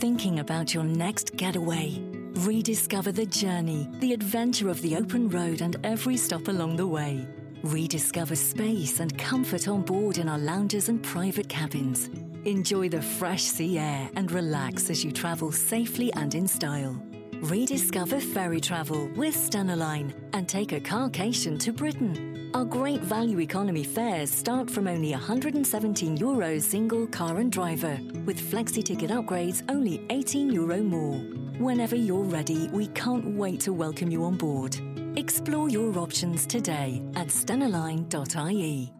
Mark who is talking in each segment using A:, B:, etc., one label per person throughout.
A: thinking about your next getaway? Rediscover the journey, the adventure of the open road, and every stop along the way. Rediscover space and comfort on board in our lounges and private cabins. Enjoy the fresh sea air and relax as you travel safely and in style. Rediscover ferry travel with Stena Line and take a carcation to Britain. Our great value economy fares start from only 117 euros single car and driver, with flexi ticket upgrades only 18 euro more. Whenever you're ready, we can't wait to welcome you on board. Explore your options today at stenaline.ie.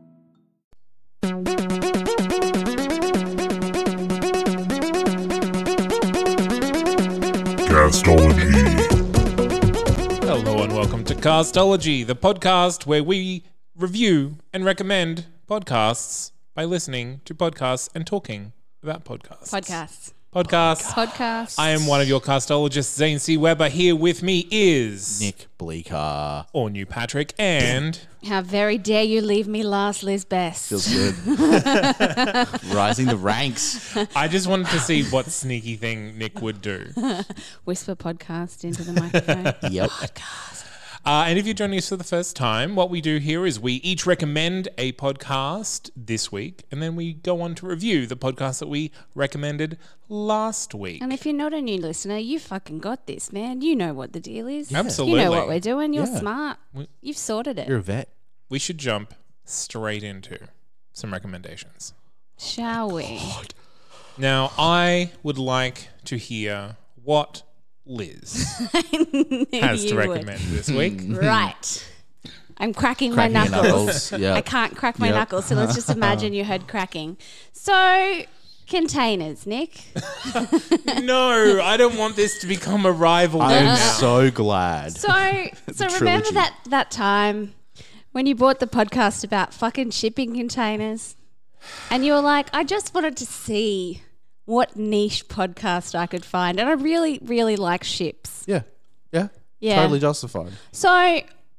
B: Castology.
C: Hello and welcome to Castology, the podcast where we review and recommend podcasts by listening to podcasts and talking about podcasts.
D: Podcasts.
C: Podcasts.
D: Podcasts.
C: I am one of your castologists, Zane C. Weber. Here with me is
E: Nick Bleeker.
C: or new Patrick and
D: How very dare you leave me last, Liz Best.
E: Feels good. Rising the ranks.
C: I just wanted to see what sneaky thing Nick would do.
D: Whisper podcast into the microphone.
E: Yep.
C: Uh, and if you're joining us for the first time, what we do here is we each recommend a podcast this week, and then we go on to review the podcast that we recommended last week.
D: and if you're not a new listener, you fucking got this, man. You know what the deal is.
C: Absolutely.
D: You know what we're doing. You're
E: Yeah.
D: smart. You've sorted it.
E: You're a vet.
C: we should jump straight into some recommendations.
D: Shall we?
C: Now, I would like to hear what Liz has to
D: You would.
C: recommend this week. Mm-hmm.
D: Right. I'm cracking,
E: Cracking
D: my knuckles.
E: knuckles. Yeah.
D: I can't crack my
E: Yep.
D: knuckles, so let's just imagine you heard cracking. So, containers, Nick.
C: no, I don't want this to become a rival.
E: I am so glad.
D: So, so remember
E: trilogy.
D: that that time when you bought the podcast about fucking shipping containers, and you were like, I just wanted to see what niche podcast I could find, and I really, really like ships.
E: yeah. Yeah.
D: Yeah.
E: Totally justified.
D: So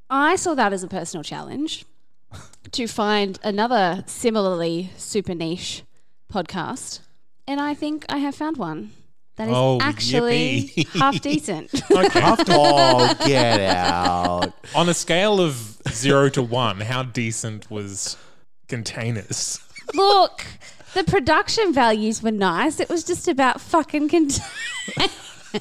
D: I saw that as a personal challenge to find another similarly super niche podcast, and I think I have found one that is
C: Oh,
D: actually
C: yippee.
D: half decent.
E: oh, get out.
C: On a scale of zero to one, how decent was containers?
D: Look, the production values were nice. It was just about fucking cont-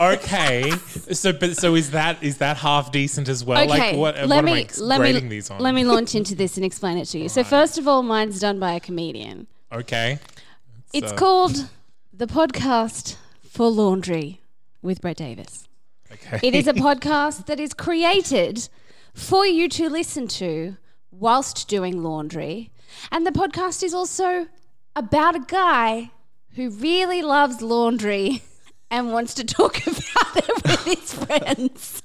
C: Okay, so but so is that is that half decent as well?
D: Okay,
C: like what,
D: let
C: what
D: me let
C: grading
D: me
C: these on?
D: let me launch into this and explain it to you. So first of all, mine's done by a comedian.
C: Okay,
D: It's
C: So-
D: called the podcast for laundry with Brett Davis.
C: okay.
D: It is a podcast that is created for you to listen to whilst doing laundry, and the podcast is also about a guy who really loves laundry and wants to talk about it with his friends.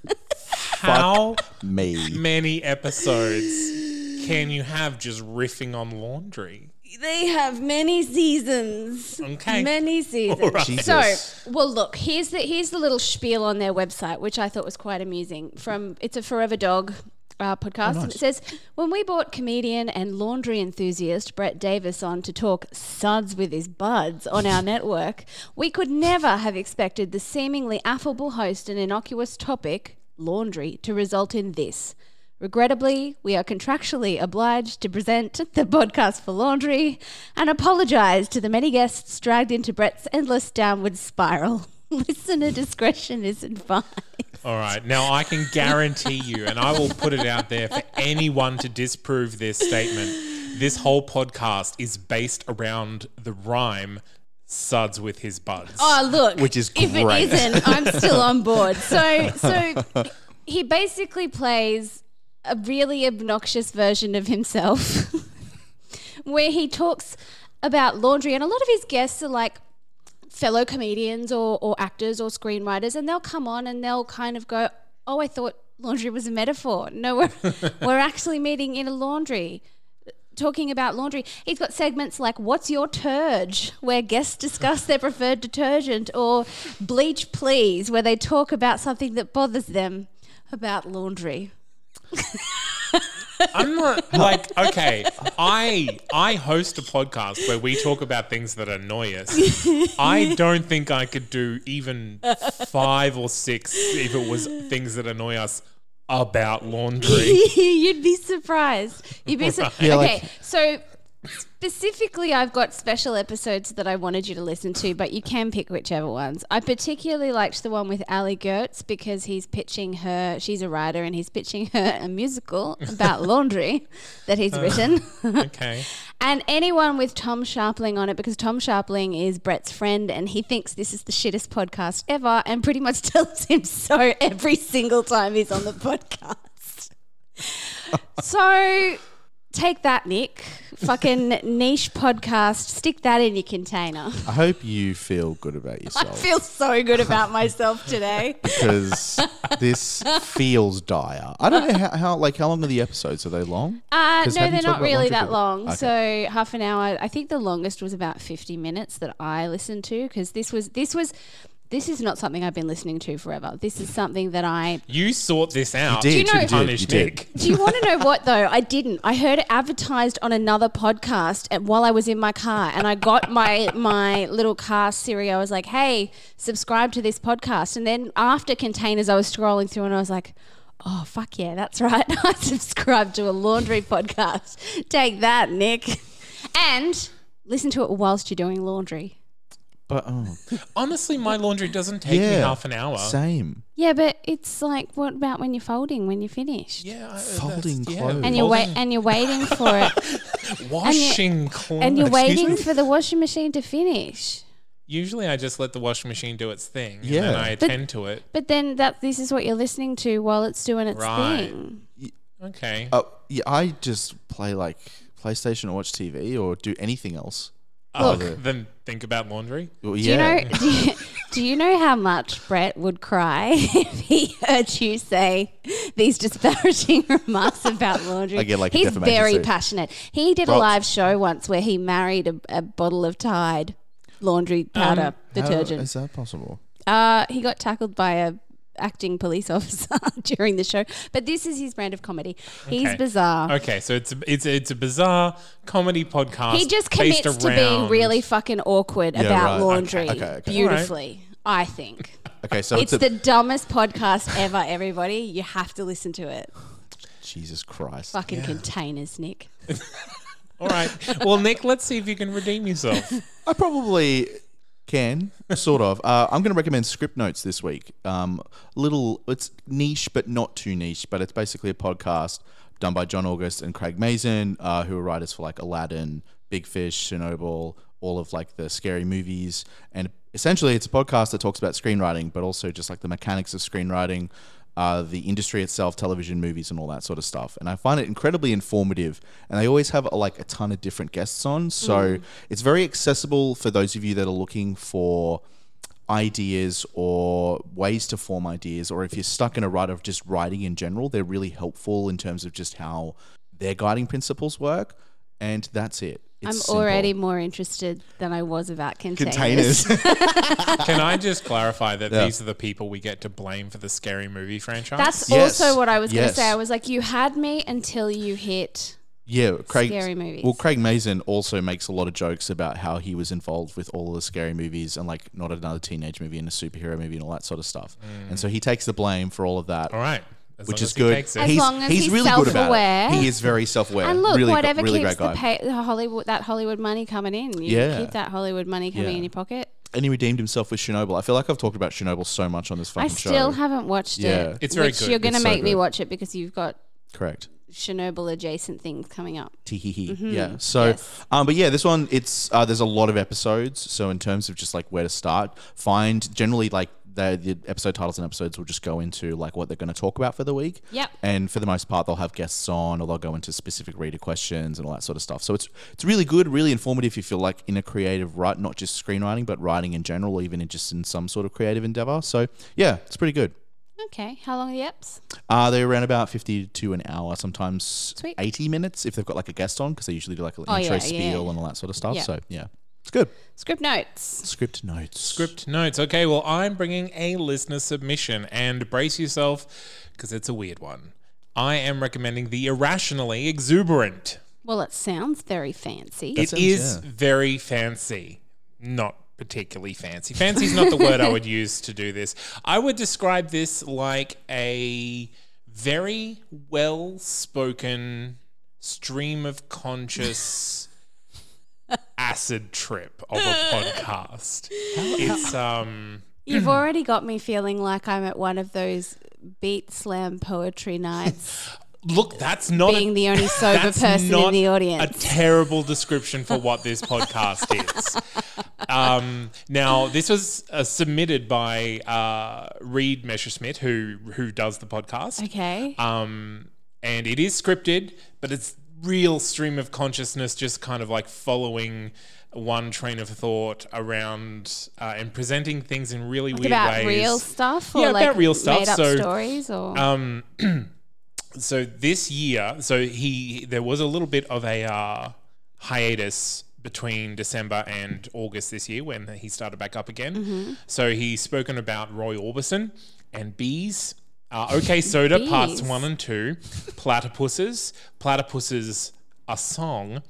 C: How
E: Me.
C: many episodes can you have just riffing on laundry?
D: They have many seasons.
C: Okay.
D: Many seasons.
C: All right.
D: So, well, look, here's the here's the little spiel on their website, which I thought was quite amusing. From it's a Forever Dog uh, podcast, and it says when we brought comedian and laundry enthusiast Brett Davis on to talk suds with his buds on our network, we could never have expected the seemingly affable host and innocuous topic laundry to result in this. Regrettably, we are contractually obliged to present the podcast for laundry and apologise to the many guests dragged into Brett's endless downward spiral. Listener discretion is advised.
C: All right. Now I can guarantee you, and I will put it out there for anyone to disprove this statement. This whole podcast is based around the rhyme "suds with his buds."
D: Oh, look.
E: Which is
D: If
E: great.
D: it isn't, I'm still on board. So, so he basically plays a really obnoxious version of himself where he talks about laundry. And a lot of his guests are like fellow comedians or, or actors or screenwriters, and they'll come on and they'll kind of go, Oh, I thought laundry was a metaphor. No, we're, we're actually meeting in a laundry talking about laundry. He's got segments like What's Your Turge, where guests discuss their preferred detergent, or Bleach Please, where they talk about something that bothers them about laundry.
C: I'm not like okay. I I host a podcast where we talk about things that annoy us. I don't think I could do even five or six if it was things that annoy us about laundry.
D: You'd be surprised. You'd be su-
E: Yeah,
D: okay.
E: like-
D: so specifically, I've got special episodes that I wanted you to listen to, but you can pick whichever ones. I particularly liked the one with Allie Goertz because he's pitching her. She's a writer, and he's pitching her a musical about laundry that he's oh, written.
C: okay.
D: And anyone with Tom Scharpling on it, because Tom Scharpling is Brett's friend and he thinks this is the shittest podcast ever and pretty much tells him so every single time he's on the podcast. so take that, Nick. Fucking niche podcast. Stick that in your container.
E: I hope you feel good about yourself.
D: I feel so good about myself today.
E: because this feels dire. I don't know how, how like how long are the episodes? Are they long?
D: Uh,
E: 'Cause
D: no,
E: have you
D: they're
E: talked
D: not
E: about
D: really that long.
E: Okay.
D: So half an hour. I think the longest was about fifty minutes that I listened to because this was this was this is not something I've been listening to forever. This is something that I.
C: You sort this out.
E: did,
D: Do you know- you
E: did,
C: punish
E: you did.
C: Nick.
D: Do you want to know what though? I didn't. I heard it advertised on another podcast at, while I was in my car, and I got my my little car Siri. I was like, "Hey, subscribe to this podcast." And then after containers, I was scrolling through, and I was like. Oh fuck yeah, that's right. I subscribed to a laundry podcast. Take that, Nick. And listen to it whilst you're doing laundry.
E: But oh,
C: Honestly, my laundry doesn't take me
E: yeah,
C: half an hour.
E: Same.
D: Yeah, but it's like, what about when you're folding when you're finished?
C: Yeah, I-
E: Folding
C: that's-
E: clothes.
D: And you're wait
C: folding-
D: and you're waiting for it,
C: washing clothes.
D: and you're
E: Excuse
D: waiting
E: me?
D: for the washing machine to finish.
C: Usually, I just let the washing machine do its thing,
E: Yeah.
C: and then I
D: But-
C: attend to it.
D: But then that this is what you're listening to while it's doing its
C: Right.
D: thing.
C: Okay.
E: Uh, yeah, I just play like PlayStation or watch TV or do anything else.
C: Uh,
E: Look.
C: then think about laundry.
E: Well,
D: Do
E: yeah.
D: you know? Do you, do you know how much Brett would cry if he heard you say these disparaging remarks about laundry?
E: I get, like, a
D: he's
E: defamation
D: very
E: suit.
D: passionate. He did a
E: Well-
D: live show once where he married a, a bottle of Tide laundry powder
E: How
D: detergent.
E: is that possible?
D: Uh, he got tackled by a acting police officer during the show. But this is his brand of comedy. He's
C: Okay.
D: bizarre.
C: Okay, so it's a, it's a, it's a bizarre comedy podcast.
D: He just
C: based
D: commits to being really fucking awkward
E: Yeah,
D: about
E: right.
D: laundry
E: Okay, okay, okay.
D: beautifully. I think
E: Okay, so
D: it's
E: it's, a,
D: the dumbest podcast ever. Everybody, you have to listen to it.
E: Jesus Christ.
D: Fucking containers, Nick.
C: All right. Well, Nick, let's see if you can redeem yourself.
E: I probably can, sort of. Uh, I'm going to recommend Script Notes this week. Um, little, it's niche, but not too niche. But it's basically a podcast done by John August and Craig Mazin, uh, who are writers for like Aladdin, Big Fish, Chernobyl, all of like the scary movies. And essentially, it's a podcast that talks about screenwriting, but also just like the mechanics of screenwriting. Uh, the industry itself, television, movies, and all that sort of stuff, and I find it incredibly informative. And they always have like a ton of different guests on, so it's very accessible for those of you that are looking for ideas or ways to form ideas, or if you're stuck in a rut of just writing in general, they're really helpful in terms of just how their guiding principles work. And that's it. It's
D: I'm
E: simple.
D: already more interested than I was about containers.
E: containers.
C: Can I just clarify that
E: Yeah.
C: these are the people we get to blame for the scary movie franchise?
D: That's
E: Yes.
D: also what I was going to say. I was like, you had me until you hit.
E: Yeah, Craig.
D: Scary movies.
E: Well, Craig Mazin also makes a lot of jokes about how he was involved with all of the scary movies and like not another teenage movie and a superhero movie and all that sort of stuff. Mm. And so he takes the blame for all of that,
C: All right. As
E: which is
C: he
E: good.
D: As
E: he's
D: long as
E: he's
D: he's
E: really good about
D: self-aware.
E: it. He is very self-aware.
D: And look,
E: really,
D: whatever
E: really
D: keeps
E: great
D: the,
E: guy.
D: pay, the Hollywood that Hollywood money coming in, you
E: Yeah.
D: keep that Hollywood money coming
E: Yeah.
D: in your pocket.
E: and he redeemed himself with Chernobyl. I feel like I've talked about Chernobyl so much on this fucking show.
D: I still
E: show.
D: haven't watched
E: Yeah.
D: it.
C: It's very
D: which
C: good.
D: You're going to
E: It's so
D: make me watch it because you've got
E: Correct.
D: Chernobyl adjacent things coming up.
E: Teehee. Yeah. So,
D: Yes.
E: um, but yeah, this one it's uh, there's a lot of episodes. So in terms of just like where to start, find generally like the, the episode titles and episodes will just go into like what they're going to talk about for the week.
D: Yep.
E: And for the most part, they'll have guests on, or they'll go into specific reader questions and all that sort of stuff. So it's it's really good, really informative. If you feel like in a creative rut, not just screenwriting, but writing in general, or even in just in some sort of creative endeavor. So yeah, it's pretty good.
D: Okay, how long are the eps?
E: Uh, they're around about 50 to an hour, sometimes
D: Sweet.
E: 80 minutes if they've got like a guest on, because they usually do like an
D: Oh,
E: intro
D: yeah,
E: spiel
D: yeah.
E: and all that sort of stuff. So yeah, it's good.
D: Script notes.
E: Script notes.
C: Script notes. Okay, well, I'm bringing a listener submission and brace yourself because it's a weird one. I am recommending the Irrationally Exuberant.
D: Well, it sounds very fancy.
C: It
E: sounds-
C: is
E: yeah.
C: very fancy. Not particularly fancy. Fancy is not the word I would use to do this. I would describe this like a very well spoken stream of conscious acid trip of a podcast. It's um
D: You've already got me feeling like I'm at one of those beat slam poetry nights,
C: look that's not
D: being
C: a,
D: the only sober person
C: not
D: in the audience.
C: a terrible description for what this podcast is. Um, now, this was uh, submitted by uh, Reed Messerschmidt, who who does the podcast.
D: okay.
C: Um, and it is scripted, but it's real stream of consciousness, just kind of like following one train of thought around uh, and presenting things in really weird
D: about
C: ways.
D: real stuff or
C: Yeah,
D: like
C: about real stuff.
D: made up
C: So,
D: stories or
C: Um, so this year, so he there was a little bit of a uh, hiatus between December and August this year when he started back up again.
D: Mm-hmm.
C: So he's spoken about Roy Orbison and bees. Uh, okay, Soda parts one and two, platypuses, platypuses a song,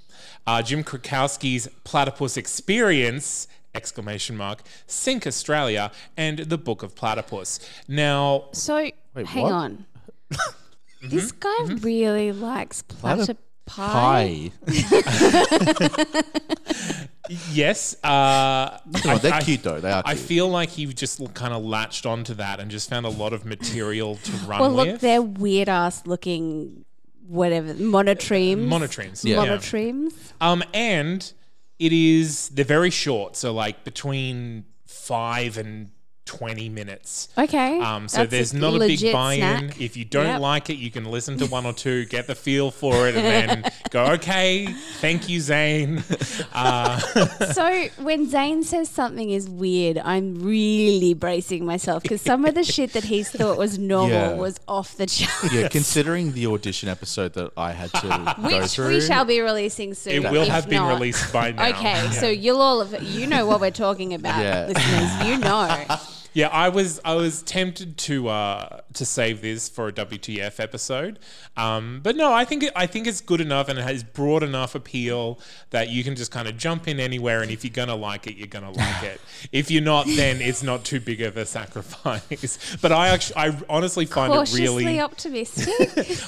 C: uh, Jim Krakowski's Platypus Experience exclamation mark, Sink Australia, and the Book of Platypus. Now,
D: So Wait, hang
E: what?
D: on.
C: Mm-hmm.
D: This guy really likes platypi.
E: Pie.
C: yes, uh,
E: No,
C: I-
E: they're
C: I-
E: cute though. They are.
C: I
E: Cute.
C: feel like he just kind of latched onto that and just found a lot of material to run with.
D: Well, look,
C: with.
D: they're weird ass looking, whatever monotremes.
C: monotremes.
E: Yeah.
D: Monotremes.
C: Um, and it is they're very short, so like between five and twenty minutes.
D: Okay.
C: Um, so
D: that's
C: there's not a big
D: legit
C: buy-in.
D: snack.
C: If you don't
D: Yep.
C: like it, you can listen to one or two, get the feel for it, and then go, okay, thank you, Zane. Uh,
D: So when Zane says something is weird, I'm really bracing myself because some of the shit that he's thought was normal
E: Yeah.
D: was off the charts.
E: yeah, considering the audition episode that I had to go
D: Which
E: through.
D: we shall be releasing soon.
C: it will
D: if
C: have been
D: not.
C: released by now.
D: Okay, so you'll all of you know what we're talking about,
E: Yeah.
D: listeners. You know.
C: Yeah, I was I was tempted to uh, to save this for a WTF episode, um, but no, I think it, I think it's good enough and it has broad enough appeal that you can just kind of jump in anywhere, and if you're gonna like it, you're gonna like it. If you're not, then it's not too big of a sacrifice. But I actually, I honestly find it really,
D: optimistic.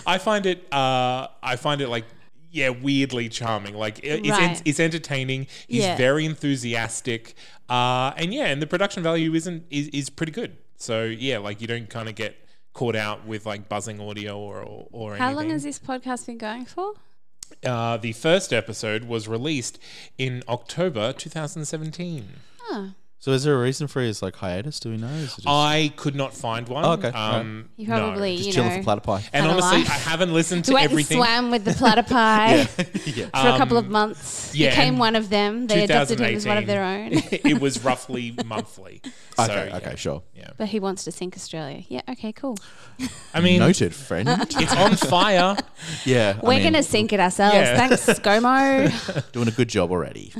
C: I find it, uh, I find it like. Yeah, weirdly charming. Like it's,
D: Right.
C: it's entertaining. He's
D: Yeah.
C: very enthusiastic, uh, and yeah, and the production value isn't is, is pretty good. So yeah, like you don't kind of get caught out with like buzzing audio or or, or
D: How
C: anything.
D: long has this podcast been going for?
C: uh, the first episode was released in October 2017.
D: Oh,
E: So is there a reason for his like hiatus? Do we know? Is it just,
C: I could not find one.
E: Oh, okay.
C: Um,
D: you
C: no.
D: probably
E: just
D: you
E: chilling
D: know
E: for platter pie.
C: And
D: Had a
C: honestly,
D: life.
C: I haven't listened to
D: went and
C: everything.
D: swam with the platypi
E: yeah.
D: for a couple of
C: Um,
D: months.
C: yeah,
D: Became
C: and
D: one of them. They adopted him as one of their own.
C: it was roughly monthly. So,
E: Okay.
C: yeah.
E: Okay. Sure.
C: Yeah.
D: But he wants to sink Australia. Yeah. Okay. Cool.
C: I mean,
E: Noted, friend.
C: it's on fire.
E: yeah.
D: We're
E: mean,
D: gonna sink it ourselves.
C: Yeah.
D: Thanks, ScoMo.
E: doing a good job already.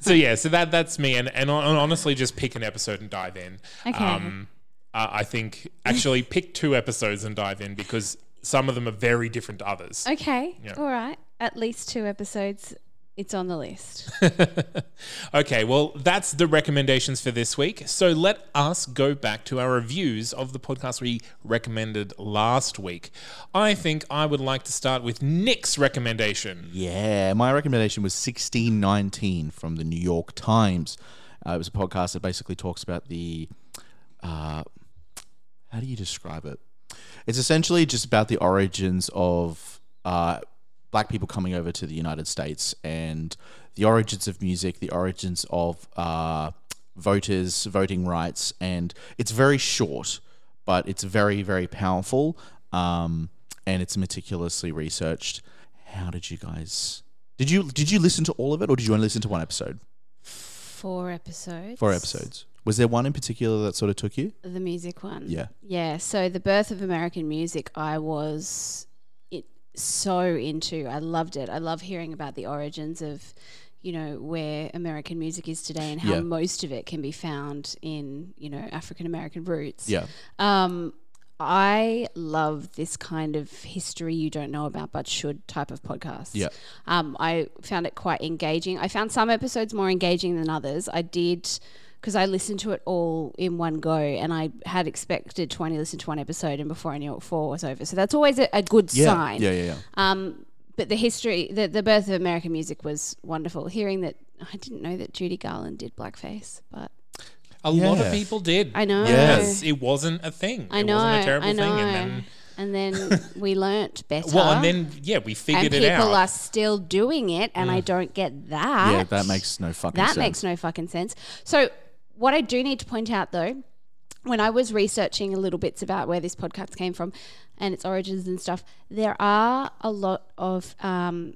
C: so yeah, so that that's me, and and hon- honestly, just pick an episode and dive in.
D: Okay.
C: Um, uh, I think actually pick two episodes and dive in because some of them are very different to others.
D: okay.
C: Yeah.
D: All right. At least two episodes. It's on the list.
C: okay, well, that's the recommendations for this week. So let us go back to our reviews of the podcast we recommended last week. I think I would like to start with Nick's recommendation.
E: Yeah, my recommendation was 1619 from the New York Times. Uh, it was a podcast that basically talks about the. Uh, how do you describe it? It's essentially just about the origins of uh, black people coming over to the United States and the origins of music, the origins of uh, voters, voting rights, and it's very short, but it's very, very powerful, um, and it's meticulously researched. How did you guys? Did you did you listen to all of it, or did you only listen to one episode?
D: Four episodes.
E: Four episodes. Was there one in particular that sort of took you?
D: The music one.
E: Yeah.
D: Yeah. So the birth of American music, I was so into. I loved it. I love hearing about the origins of, you know, where American music is today and how
E: Yeah.
D: most of it can be found in, you know, African American roots.
E: Yeah.
D: Um, I love this kind of history you don't know about but should type of podcast.
E: Yeah.
D: Um, I found it quite engaging. I found some episodes more engaging than others. I did because I listened to it all in one go, and I had expected to only listen to one episode, and before I knew it, four was over. So that's always a, a good
E: Yeah.
D: sign.
E: Yeah, yeah, yeah.
D: Um, but the history, the, the birth of American music was wonderful. Hearing that, I didn't know that Judy Garland did blackface, but
C: A lot of people did.
D: I know.
C: Because it wasn't a thing.
D: I
C: it wasn't a terrible
D: I know.
C: thing. And then,
D: and then we learnt better.
C: well, and then, yeah, we figured it out.
D: People are still doing it, and I don't get that.
E: Yeah, that makes no fucking
D: that
E: sense.
D: makes no fucking sense. So, what I do need to point out though, when I was researching a little bits about where this podcast came from and its origins and stuff, there are a lot of um,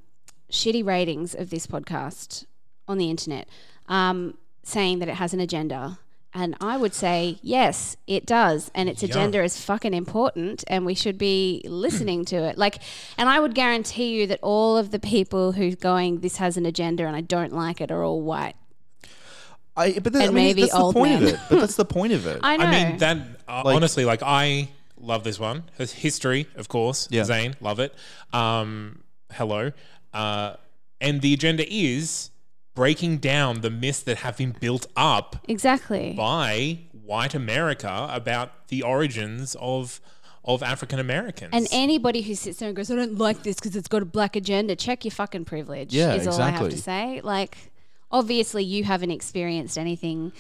D: shitty ratings of this podcast on the internet um, saying that it has an agenda. And I would say, yes, it does. And its agenda is fucking important and we should be listening to it. Like, and I would guarantee you that all of the people who's going, this has an agenda and I don't like it are all white.
E: I, but that, I mean,
D: maybe
E: that's the
D: old
E: point
D: men.
E: of it. But that's the point of it.
D: I know.
C: I mean, that uh,
E: Like-
C: honestly, like I love this one. His history, of course.
E: Yeah.
C: Zane, love it. Um, hello. Uh, and the agenda is breaking down the myths that have been built up
D: exactly.
C: by white America about the origins of of African Americans.
D: And anybody who sits there and goes, I don't like this because it's got a black agenda, check your fucking privilege.
E: Yeah,
D: is all I have to say. Like, obviously, you haven't experienced anything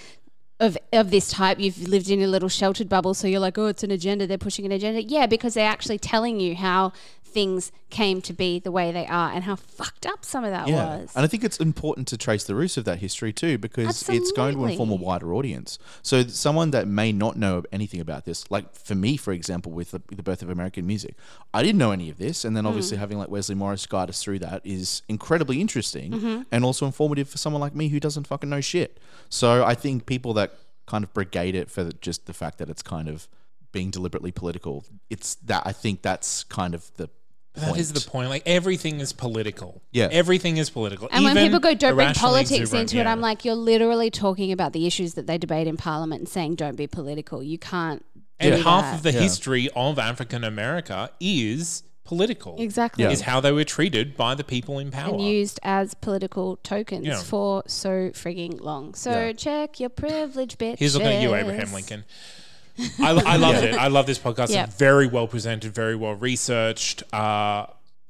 D: of of this type. You've lived in a little sheltered bubble, so you're like, oh, it's an agenda. They're pushing an agenda. Yeah, because they're actually telling you how things came to be the way they are and how fucked up some of that
E: Yeah,
D: was.
E: and I think it's important to trace the roots of that history too, because it's going to inform a wider audience. So someone that may not know anything about this, like for me, for example, with the, the birth of American music, I didn't know any of this, and then
D: Hmm.
E: obviously having like Wesley Morris guide us through that is incredibly interesting
D: Mm-hmm.
E: and also informative for someone like me who doesn't fucking know shit. So I think people that kind of brigade it for the, just the fact that it's kind of being deliberately political, it's that I think that's kind of the.
C: That is the
E: point.
C: point. Like everything is political.
E: Yeah.
C: everything is political.
D: And when people go, don't bring politics
C: exuberant,
D: into it,
C: yeah.
D: I'm like, you're literally talking about the issues that they debate in Parliament and saying, don't be political. You can't.
C: and
D: do
C: half
D: that.
C: of the
E: Yeah.
C: history of African America is political.
D: Exactly.
E: Yeah.
C: Is how they were treated by the people in power.
D: and used as political tokens
C: Yeah.
D: for so frigging long. So
E: Yeah.
D: check your privilege, bitch.
C: Here's looking at you, Abraham Lincoln. I, I loved it. I love this podcast.
D: Yeah.
C: It's very well presented, very well researched. Uh,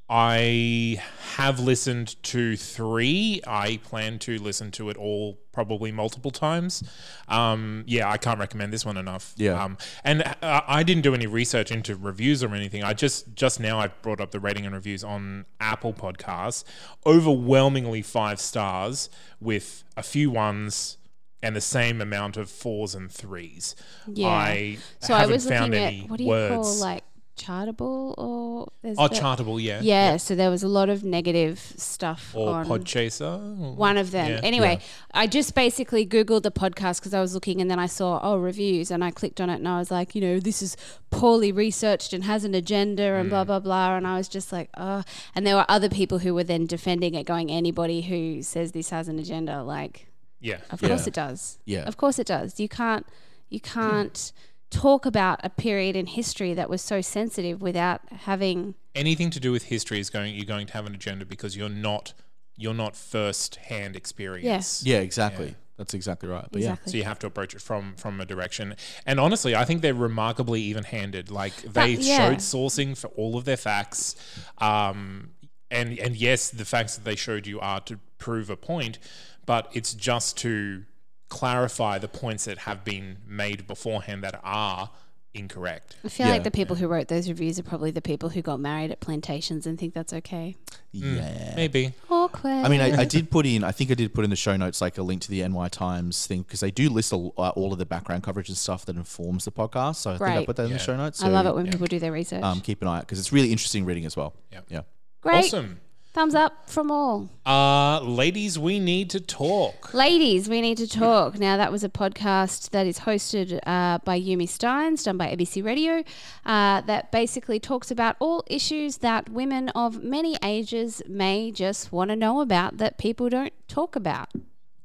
C: I have listened to three. I plan to listen to it all probably multiple times. Um, yeah, I can't recommend this one enough.
E: Yeah.
C: Um, and uh, I didn't do any research into reviews or anything. I just just now I brought up the rating and reviews on Apple Podcasts. Overwhelmingly five stars with a few ones and the same amount of fours and threes.
D: Yeah.
C: I
D: So I was
C: found
D: looking
C: any
D: at what do you
C: words.
D: call like chartable or
C: oh, Chartable, yeah.
D: Yeah, so there was a lot of negative stuff
C: Or
D: on
C: Podchaser.
D: one of them.
C: Yeah.
D: Anyway, I just basically Googled the podcast because I was looking and then I saw, oh, reviews. And I clicked on it and I was like, you know, this is poorly researched and has an agenda and
C: Mm.
D: blah, blah, blah. And I was just like, oh. And there were other people who were then defending it, going, anybody who says this has an agenda, like,
C: Yeah.
D: of
E: Yeah.
D: course it does.
E: Yeah.
D: Of course it does. You can't, you can't talk about a period in history that was so sensitive without having.
C: Anything to do with history is going you're going to have an agenda because you're not you're not first hand experience.
E: Yeah, exactly. That's exactly right. But
D: Exactly.
C: So you have to approach it from from a direction. And honestly, I think they're remarkably even-handed. Like they
D: That- yeah.
C: showed sourcing for all of their facts. Um, and and yes, the facts that they showed you are to prove a point, but it's just to clarify the points that have been made beforehand that are incorrect.
D: I feel
E: Yeah.
D: like the people who wrote those reviews are probably the people who got married at plantations and think that's okay.
E: yeah. yeah.
C: Maybe.
D: Awkward.
E: I mean, I, I did put in. I think I did put in the show notes like a link to the NY Times thing because they do list a, uh, all of the background coverage and stuff that informs the podcast. So I think I put that in the show notes.
D: I love it when people do their research.
E: Um, keep an eye out because it's really interesting reading as well.
C: Yeah.
E: Yeah.
D: Great.
C: Awesome.
D: Thumbs up from all.
C: Uh, ladies, we need to talk.
D: Ladies, we need to talk. Now, that was a podcast that is hosted uh, by Yumi Stynes, done by ABC Radio, uh, that basically talks about all issues that women of many ages may just want to know about that people don't talk about.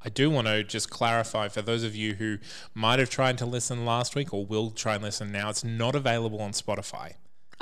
C: I do want to just clarify for those of you who might have tried to listen last week or will try and listen now, it's not available on Spotify.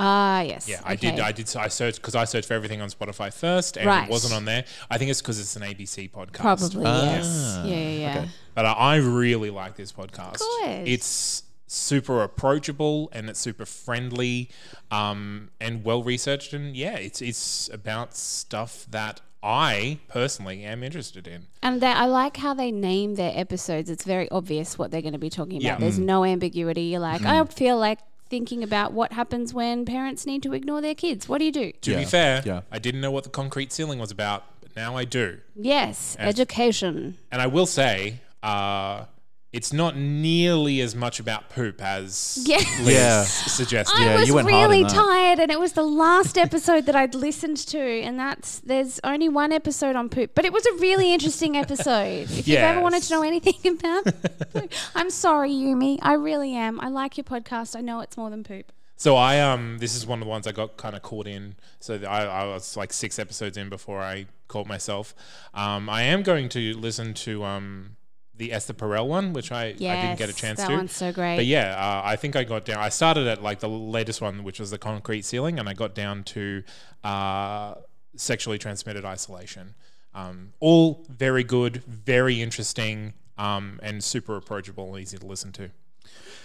D: Ah, yes.
C: Yeah, I did. I did. I searched because I searched for everything on Spotify first, and
D: Right.
C: it wasn't on there. I think it's because it's an ABC podcast.
D: Probably, yes.
E: Ah,
D: Yeah, yeah, yeah.
E: okay.
C: But I, I really like this podcast.
D: Good.
C: It's super approachable and it's super friendly, um, and well researched. And yeah, it's it's about stuff that I personally am interested in.
D: And they, I like how they name their episodes. It's very obvious what they're going to be talking about.
C: Yeah. Mm.
D: There's no ambiguity. You're like, I feel like thinking about what happens when parents need to ignore their kids. What do you do?
C: To
E: Yeah,
C: be fair,
E: yeah.
C: I didn't know what the concrete ceiling was about, but now I do.
D: Yes, education.
C: And I will say, uh, it's not nearly as much about poop as
D: Yeah.
C: Liz
E: Yeah.
C: suggested.
E: Yeah,
D: I was
E: you went
D: really tired, and it was the last episode that I'd listened to, and that's there's only one episode on poop, but it was a really interesting episode. If you've ever wanted to know anything about, poop, I'm sorry, Yumi, I really am. I like your podcast. I know it's more than poop.
C: So I um this is one of the ones I got kind of caught in. So I, I was like six episodes in before I caught myself. Um, I am going to listen to um the Esther Perel one, which I, I didn't get a
D: Yes,
C: chance
D: that
C: to.
D: one's so great.
C: But yeah, uh, I think I got down. I started at like the latest one, which was the concrete ceiling, and I got down to uh, sexually transmitted isolation. Um, all very good, very interesting, um, and super approachable and easy to listen to.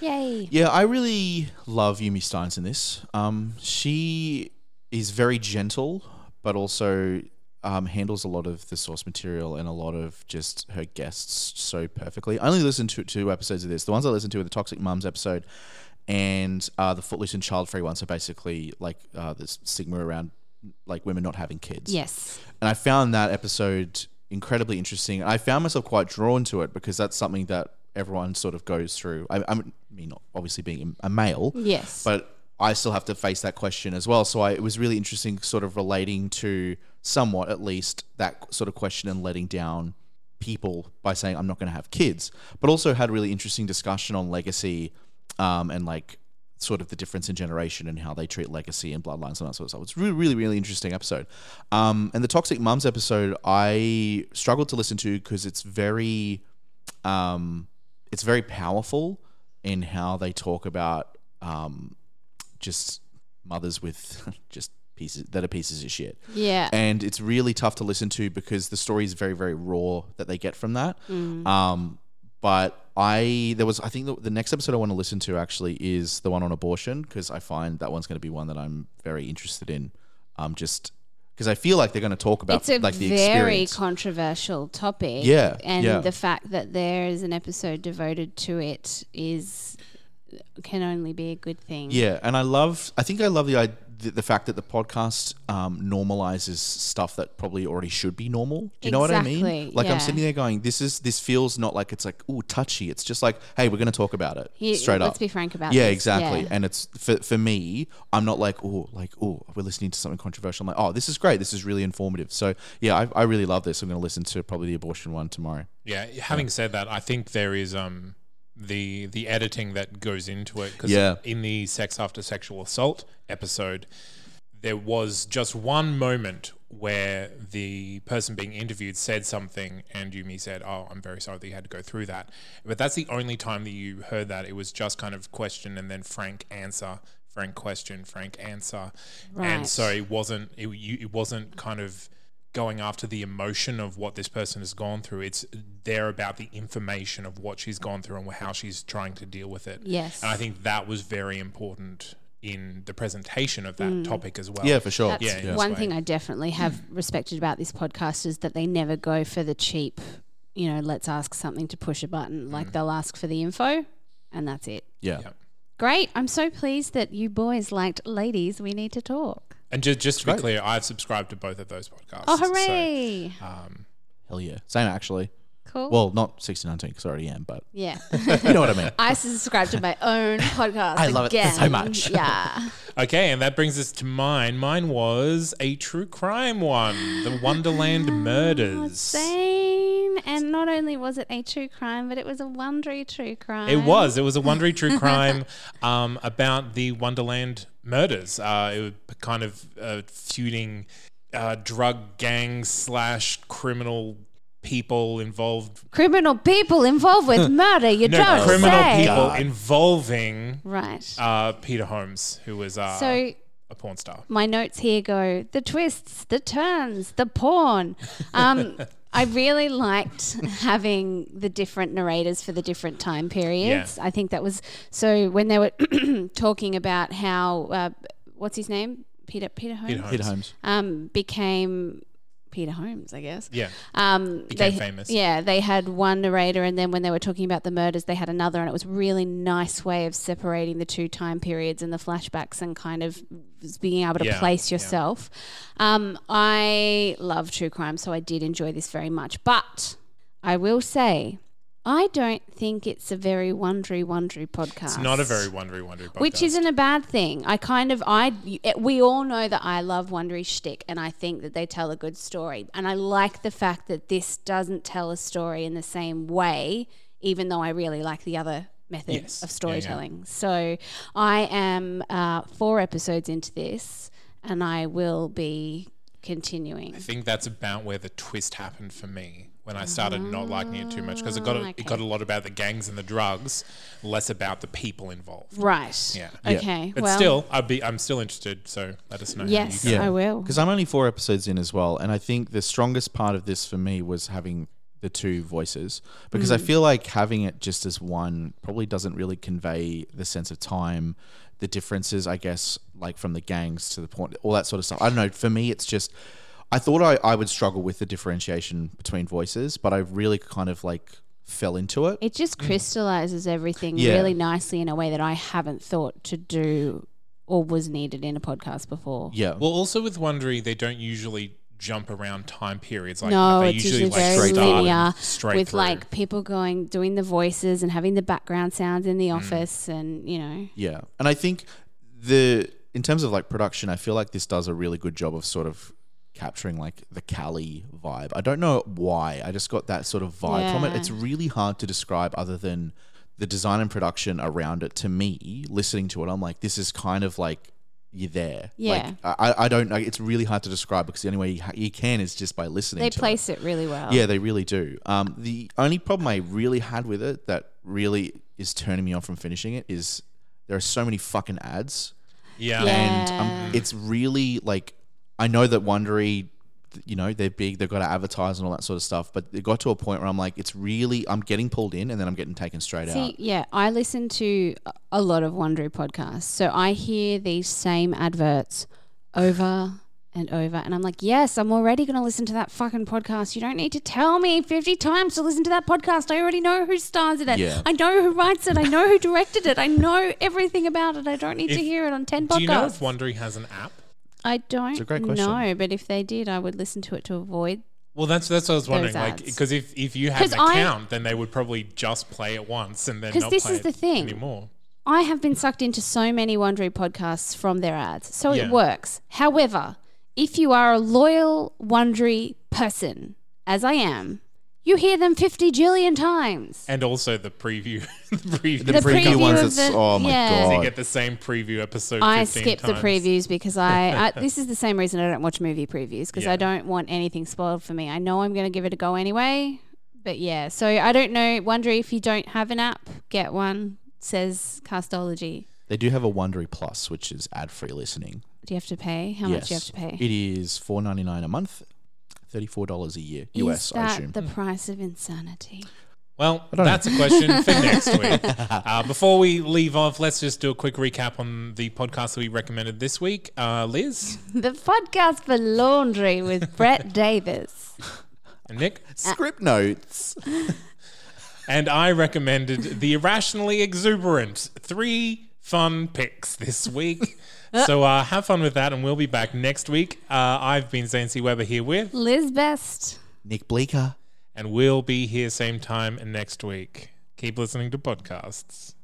D: Yay.
E: Yeah, I really love Yumi Stynes in this. Um, she is very gentle, but also um, handles a lot of the source material and a lot of just her guests so perfectly. I only listened to two episodes of this. The ones I listened to are the Toxic Mums episode and uh, the Footloose and Child Free one. So basically, like uh, the stigma around like women not having kids.
D: Yes.
E: And I found that episode incredibly interesting. I found myself quite drawn to it because that's something that everyone sort of goes through. I, I mean, obviously being a male,
D: Yes.
E: but I still have to face that question as well. So I, it was really interesting, sort of relating to somewhat, at least, that sort of question and letting down people by saying I'm not going to have kids, but also had a really interesting discussion on legacy um, and like sort of the difference in generation and how they treat legacy and bloodlines and that sort of stuff. It's really, really, really interesting episode. Um, and the Toxic Mums episode, I struggled to listen to because it's very, um, it's very powerful in how they talk about um, just mothers with just pieces that are pieces of shit.
D: Yeah.
E: And it's really tough to listen to because the story is very, very raw that they get from that.
D: Mm.
E: Um, but I there was I think the, the next episode I want to listen to actually is the one on abortion because I find that one's going to be one that I'm very interested in. Um, just because I feel like they're going to talk about
D: it's a
E: like the
D: very
E: experience.
D: controversial topic.
E: Yeah,
D: And
E: yeah.
D: the fact that there is an episode devoted to it is can only be a good thing.
E: Yeah, and I love. I think I love the idea, the, the fact that the podcast um, normalizes stuff that probably already should be normal. Do you know what I mean? Like
D: yeah.
E: I'm sitting there going, "This is this feels not like it's like ooh touchy. It's just like, hey, we're going to talk about it
D: Here-
E: straight
D: let's
E: up.
D: be frank about it.
E: yeah,
D: this.
E: exactly.
D: Yeah.
E: And it's for for me, I'm not like oh like oh we're listening to something controversial. I'm like oh this is great. This is really informative. So yeah, I, I really love this. I'm going to listen to probably the abortion one tomorrow.
C: Yeah, having said that, I think there is um the the editing that goes into it because
E: Yeah.
C: in the sex after sexual assault episode, there was just one moment where the person being interviewed said something and Yumi said, "Oh, I'm very sorry that you had to go through that." But that's the only time that you heard that. It was just kind of question and then frank answer, frank question, frank answer,
D: Right.
C: and so it wasn't it, you, it wasn't kind of going after the emotion of what this person has gone through. It's there about the information of what she's gone through and how she's trying to deal with it.
D: Yes.
C: And I think that was very important in the presentation of that mm. topic as well.
E: Yeah, for sure.
D: That's
C: Yeah, yeah.
D: one thing. I definitely have respected about this podcast is that they never go for the cheap, you know, let's ask something to push a button. Mm. Like they'll ask for the info and that's it.
E: Yeah.
C: Yeah.
D: Great. I'm so pleased that you boys liked Ladies We Need to Talk.
C: And just, just to be
E: Great.
C: clear, I've subscribed to both of those podcasts.
D: Oh,
C: so,
D: hooray.
C: um,
E: Hell yeah. Same actually.
D: cool.
E: Well, not 1619 because I already am, but
D: yeah.
E: you know what I mean.
D: I subscribe to my own podcast.
E: I love it
D: again.
E: so much.
D: Yeah.
C: okay, and that brings us to mine. Mine was a true crime one, the Wonderland Murders.
D: Same. And not only was it a true crime, but it was a wondery true crime.
C: It was. It was a Wondery true crime um, about the Wonderland murders. Uh, it was kind of uh, feuding uh, drug gang slash criminal people involved.
D: Criminal people involved with murder. You
C: No,
D: don't
C: criminal
D: say.
C: people involving
D: Right.
C: uh, Peter Holmes, who was uh,
D: so
C: a porn star.
D: my notes here go the twists, the turns, the porn. Um, I really liked having the different narrators for the different time periods. I think that was so when they were talking about how uh, what's his name Peter Peter Holmes,
C: Peter Holmes.
E: Peter Holmes.
D: Um, became Peter Holmes, I guess.
C: Yeah.
D: Um,
C: Became
D: they,
C: famous.
D: Yeah, they had one narrator, and then when they were talking about the murders, they had another, and it was a really nice way of separating the two time periods and the flashbacks, and kind of being able to
C: Yeah,
D: place
C: yeah.
D: yourself. Um, I love true crime, so I did enjoy this very much. But I will say, I don't think it's a very wondery, wondery podcast.
C: It's not a very wondery, wondery podcast.
D: Which isn't a bad thing. I kind of, I, we all know that I love Wondery shtick, and I think that they tell a good story. And I like the fact that this doesn't tell a story in the same way, even though I really like the other method
C: Yes.
D: of
C: Yeah, yeah.
D: storytelling. So I am uh, four episodes into this, and I will be continuing.
C: I think that's about where the twist happened for me when I started not liking it too much because it got a,
D: Okay.
C: it got a lot about the gangs and the drugs, less about the people involved.
D: Right.
C: Yeah.
E: Yeah.
D: Okay.
C: But
D: well,
C: still, I'd be I'm still interested. So let us know.
D: Yes.
C: how you go.
D: I will.
E: Because I'm only four episodes in as well, and I think the strongest part of this for me was having the two voices because
D: Mm.
E: I feel like having it just as one probably doesn't really convey the sense of time, the differences, I guess, like from the gangs to the point, all that sort of stuff. I don't know. For me, it's just. I thought I, I would struggle with the differentiation between voices, but I really kind of like fell into it.
D: It just crystallizes everything
E: Yeah.
D: really nicely in a way that I haven't thought to do or was needed in a podcast before.
E: Yeah.
C: Well, also with Wondery, they don't usually jump around time periods like
D: no,
C: they
D: it's
C: usually
D: usually
C: like
D: very
C: start and
D: linear
C: straight
D: with
C: through.
D: like people going doing the voices and having the background sounds in the
C: Mm.
D: office and you know
E: Yeah, and I think the in terms of like production, I feel like this does a really good job of sort of capturing like the Cali vibe. I don't know why. I just got that sort of vibe from it. It's really hard to describe other than the design and production around it. To me, listening to it, I'm like, this is kind of like you're there.
D: Yeah.
E: Like, I, I don't know. It's really hard to describe because the only way you, ha- you can is just by listening.
D: they
E: to it.
D: place it really well.
E: Yeah, they really do. Um, the only problem I really had with it that really is turning me off from finishing it is there are so many fucking ads,
C: yeah.
D: Yeah.
E: and um, it's really like I know that Wondery, you know, they're big, they've got to advertise and all that sort of stuff, but it got to a point where I'm like, it's really I'm getting pulled in and then I'm getting taken straight out.
D: See,
E: out.
D: yeah, I listen to a- a lot of Wondery podcasts, so I hear these same adverts over and over, and I'm like, yes, I'm already going to listen to that fucking podcast. You don't need to tell me 50 times to listen to that podcast. I already know who stars in it.
E: Yeah.
D: I know who writes it. I know who directed it. I know everything about it. I don't need
C: If-
D: to hear it on 10 podcasts.
C: Do you know if Wondery has an app?
D: I don't
E: a great question.
D: know, but if they did, I would listen to it to avoid.
C: Well, that's that's what I was wondering. Like, because if, if you had
D: 'Cause
C: an
D: I-
C: account, then they would probably just play it once and then
D: 'Cause
C: not
D: this
C: play
D: is the
C: it
D: thing.
C: anymore.
D: I have been sucked into so many Wondery podcasts from their ads, so
C: Yeah.
D: it works. However, if you are a loyal Wondery person, as I am, you hear them 50 jillion times.
C: And also the preview, the preview.
E: The,
D: The
E: preview,
D: preview
E: ones,
D: of
E: that's
D: the-
E: oh my
D: yeah.
C: you get the same preview episode.
D: I
C: 15
D: skip the previews because I, I this is the same reason I don't watch movie previews because
C: Yeah.
D: I don't want anything spoiled for me. I know I'm going to give it a go anyway, but yeah. So I don't know. Wonder if you don't have an app, get one. Says Castology.
E: they do have a Wondery Plus, which is ad free listening.
D: Do you have to pay? How much do you have to pay?
E: It is four ninety nine a month, thirty four dollars a year
D: Is
E: US. I assume.
D: the price of insanity?
C: Well,
E: don't know.
C: that's a question for next week. Uh, before we leave off, let's just do a quick recap on the podcast that we recommended this week. Uh, Liz
D: The podcast for laundry with Brett Davis.
C: and Nick.
E: Script notes.
C: And I recommended the irrationally exuberant three fun picks this week. so uh, have fun with that, and we'll be back next week. Uh, I've been Zane C. Weber here with,
D: Liz Best.
E: Nick Bleeker.
C: and we'll be here same time next week. Keep listening to podcasts.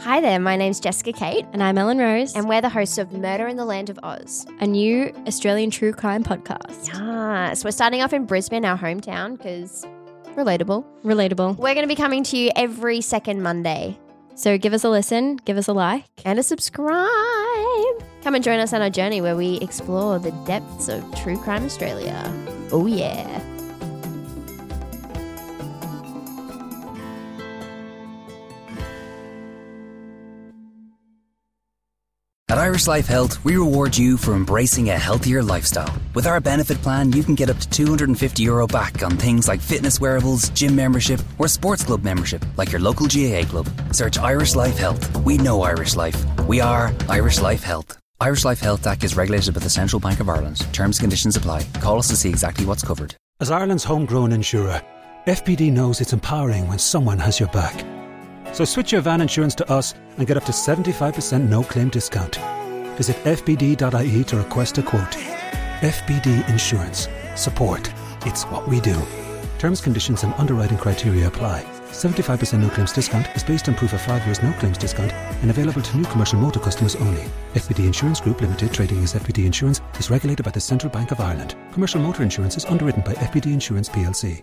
B: Hi there, my name's Jessica Kate,
F: And I'm Ellen Rose,
B: and we're the hosts of Murder in the Land of Oz.
F: a new Australian true crime podcast.
B: Yes, we're starting off in Brisbane, our hometown, because relatable.
F: Relatable.
B: We're going to be coming to you every second Monday
F: So give us a listen, give us a like.
B: and a subscribe. Come and join us on our journey where we explore the depths of true crime Australia. Oh, yeah.
G: At Irish Life Health, we reward you for embracing a healthier lifestyle. With our benefit plan, you can get up to 250 euro back on things like fitness wearables, gym membership, or sports club membership, like your local GAA club. Search Irish Life Health. We know Irish Life. We are Irish Life Health. Irish Life Health DAC is regulated by the Central Bank of Ireland. Terms and conditions apply. Call us to see exactly what's covered.
H: As Ireland's homegrown insurer, FBD knows it's empowering when someone has your back. So switch your van insurance to us and get up to 75% no claim discount. Visit fbd.ie to request a quote. FBD Insurance. Support. It's what we do. Terms, conditions, and underwriting criteria apply. 75% no claims discount is based on proof of 5 years no claims discount and available to new commercial motor customers only. FBD Insurance Group Limited, trading as FBD Insurance, is regulated by the Central Bank of Ireland. Commercial motor insurance is underwritten by FBD Insurance plc.